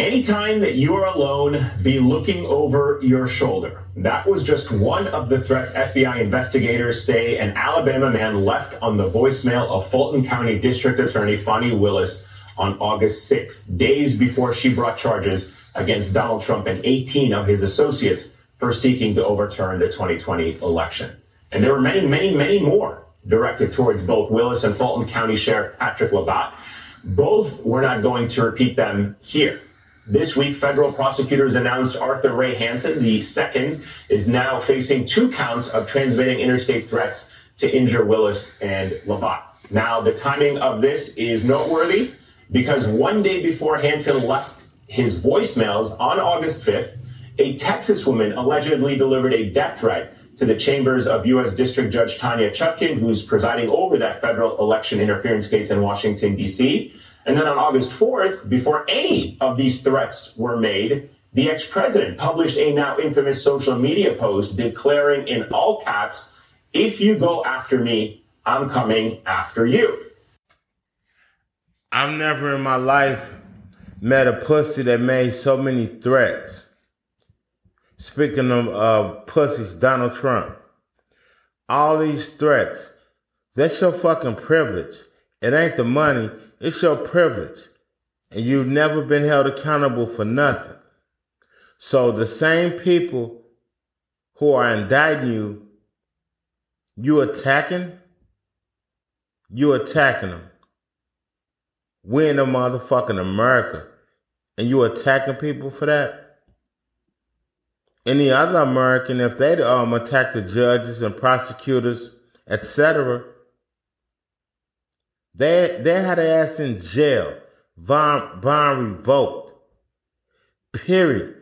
Anytime that you are alone, be looking over your shoulder. That was just one of the threats FBI investigators say an Alabama man left on the voicemail of Fulton County District Attorney Fani Willis on August 6th, days before she brought charges against Donald Trump and 18 of his associates for seeking to overturn the 2020 election. And there were many, many, many more directed towards both Willis and Fulton County Sheriff Patrick Labat. Both we're not going to repeat them here. This week, federal prosecutors announced Arthur Ray Hanson, the second, is now facing two counts of transmitting interstate threats to injure Willis and Labat. Now, the timing of this is noteworthy because one day before Hanson left his voicemails on August 5th, a Texas woman allegedly delivered a death threat to the chambers of U.S. District Judge Tanya Chutkan, who's presiding over that federal election interference case in Washington, D.C. And then on August 4th, before any of these threats were made, the ex president published a now infamous social media post declaring in all caps, if you go after me, I'm coming after you. I've never in my life met a pussy that made so many threats. Speaking of uh, pussies, Donald Trump. All these threats, that's your fucking privilege. It ain't the money, it's your privilege. And you've never been held accountable for nothing. So the same people who are indicting you, you attacking, you attacking them. We in the motherfucking America. And you attacking people for that? Any other American, if they um attack the judges and prosecutors, etc., they they had their ass in jail, bond, bond revoked. Period.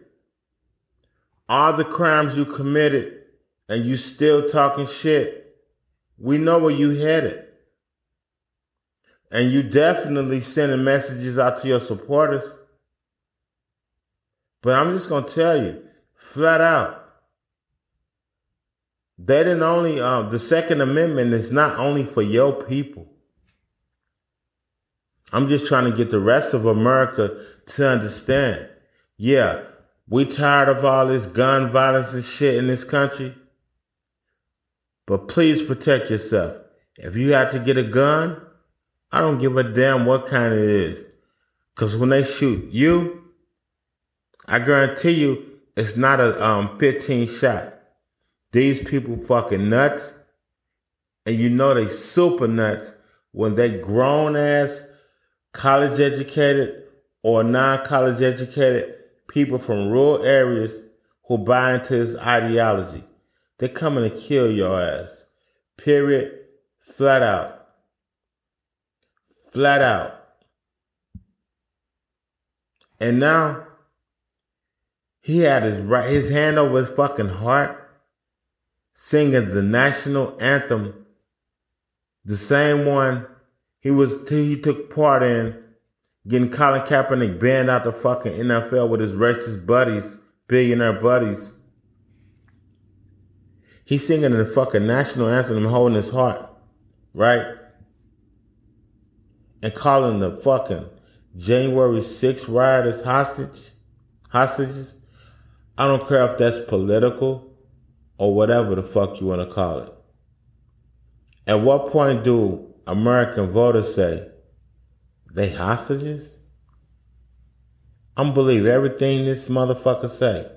All the crimes you committed and you still talking shit, we know where you headed. And you definitely sending messages out to your supporters. But I'm just gonna tell you, flat out, they didn't only um, the Second Amendment is not only for your people. I'm just trying to get the rest of America to understand. Yeah, we tired of all this gun violence and shit in this country. But please protect yourself. If you have to get a gun, I don't give a damn what kind it is. Cause when they shoot you, I guarantee you it's not a um 15 shot. These people fucking nuts. And you know they super nuts when they grown ass, college educated or non-college educated people from rural areas who buy into his ideology. They're coming to kill your ass. Period. Flat out. Flat out. And now he had his right his hand over his fucking heart, singing the national anthem, the same one he was he took part in getting Colin Kaepernick banned out the fucking NFL with his racist buddies, billionaire buddies. He's singing the fucking national anthem, holding his heart, right? and calling the fucking January 6th rioters hostage, hostages. I don't care if that's political or whatever the fuck you want to call it. At what point do American voters say they hostages? I'm believe everything this motherfucker say.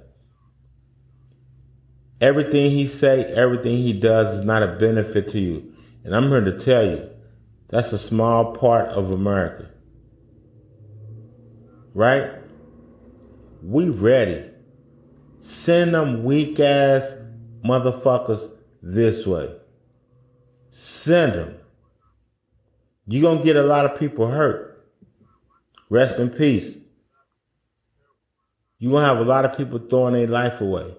Everything he say, everything he does is not a benefit to you. And I'm here to tell you, that's a small part of America. Right? We ready. Send them weak ass motherfuckers this way. Send them. You're going to get a lot of people hurt. Rest in peace. You're going to have a lot of people throwing their life away.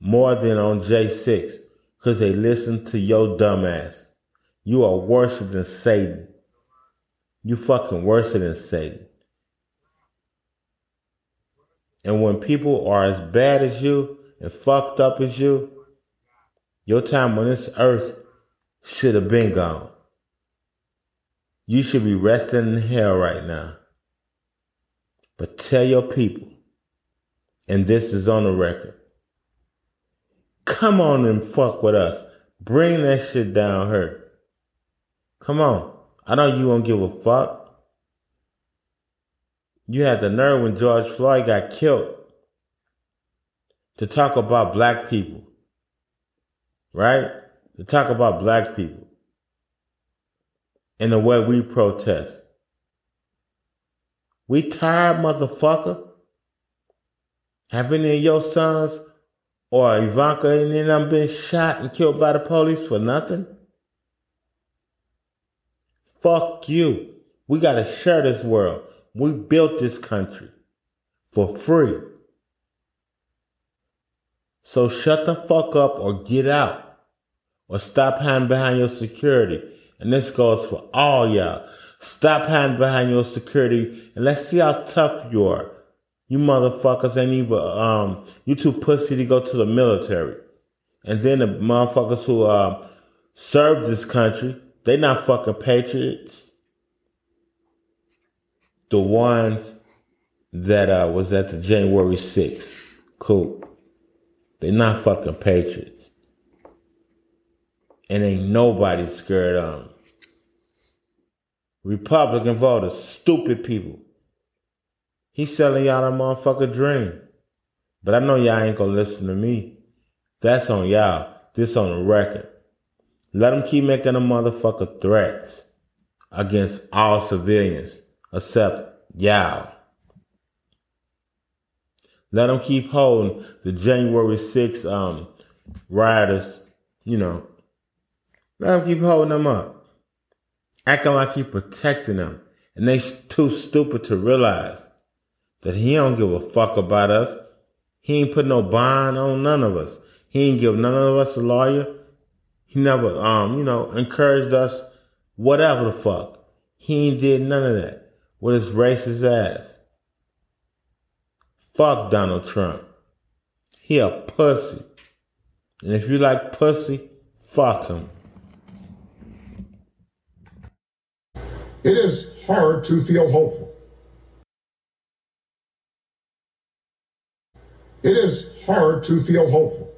More than on J6 because they listen to your dumbass. You are worse than Satan. You fucking worse than Satan. And when people are as bad as you and fucked up as you, your time on this earth should have been gone. You should be resting in hell right now. But tell your people, and this is on the record, come on and fuck with us. Bring that shit down here. Come on. I know you won't give a fuck. You had the nerve when George Floyd got killed to talk about black people. Right? To talk about black people in the way we protest. We tired, motherfucker. Have any of your sons or Ivanka and then them been shot and killed by the police for nothing? Fuck you. We gotta share this world. We built this country for free. So shut the fuck up or get out. Or stop hiding behind your security. And this goes for all y'all. Stop hiding behind your security and let's see how tough you are. You motherfuckers ain't even, um, you too pussy to go to the military. And then the motherfuckers who, uh, serve this country, they not fucking patriots. The ones that, uh, was at the January 6th. Cool. They not fucking patriots. And ain't nobody scared of them. Republican voters, stupid people. He's selling y'all a motherfucker dream. But I know y'all ain't gonna listen to me. That's on y'all. This on the record. Let them keep making the motherfucker threats against all civilians except y'all. Let them keep holding the January 6th um, rioters, you know. Let them keep holding them up. Acting like he protecting them. And they too stupid to realize that he don't give a fuck about us. He ain't put no bond on none of us. He ain't give none of us a lawyer. He never, um, you know, encouraged us, whatever the fuck. He ain't did none of that with his racist ass. Fuck Donald Trump. He a pussy. And if you like pussy, fuck him. It is hard to feel hopeful. It is hard to feel hopeful.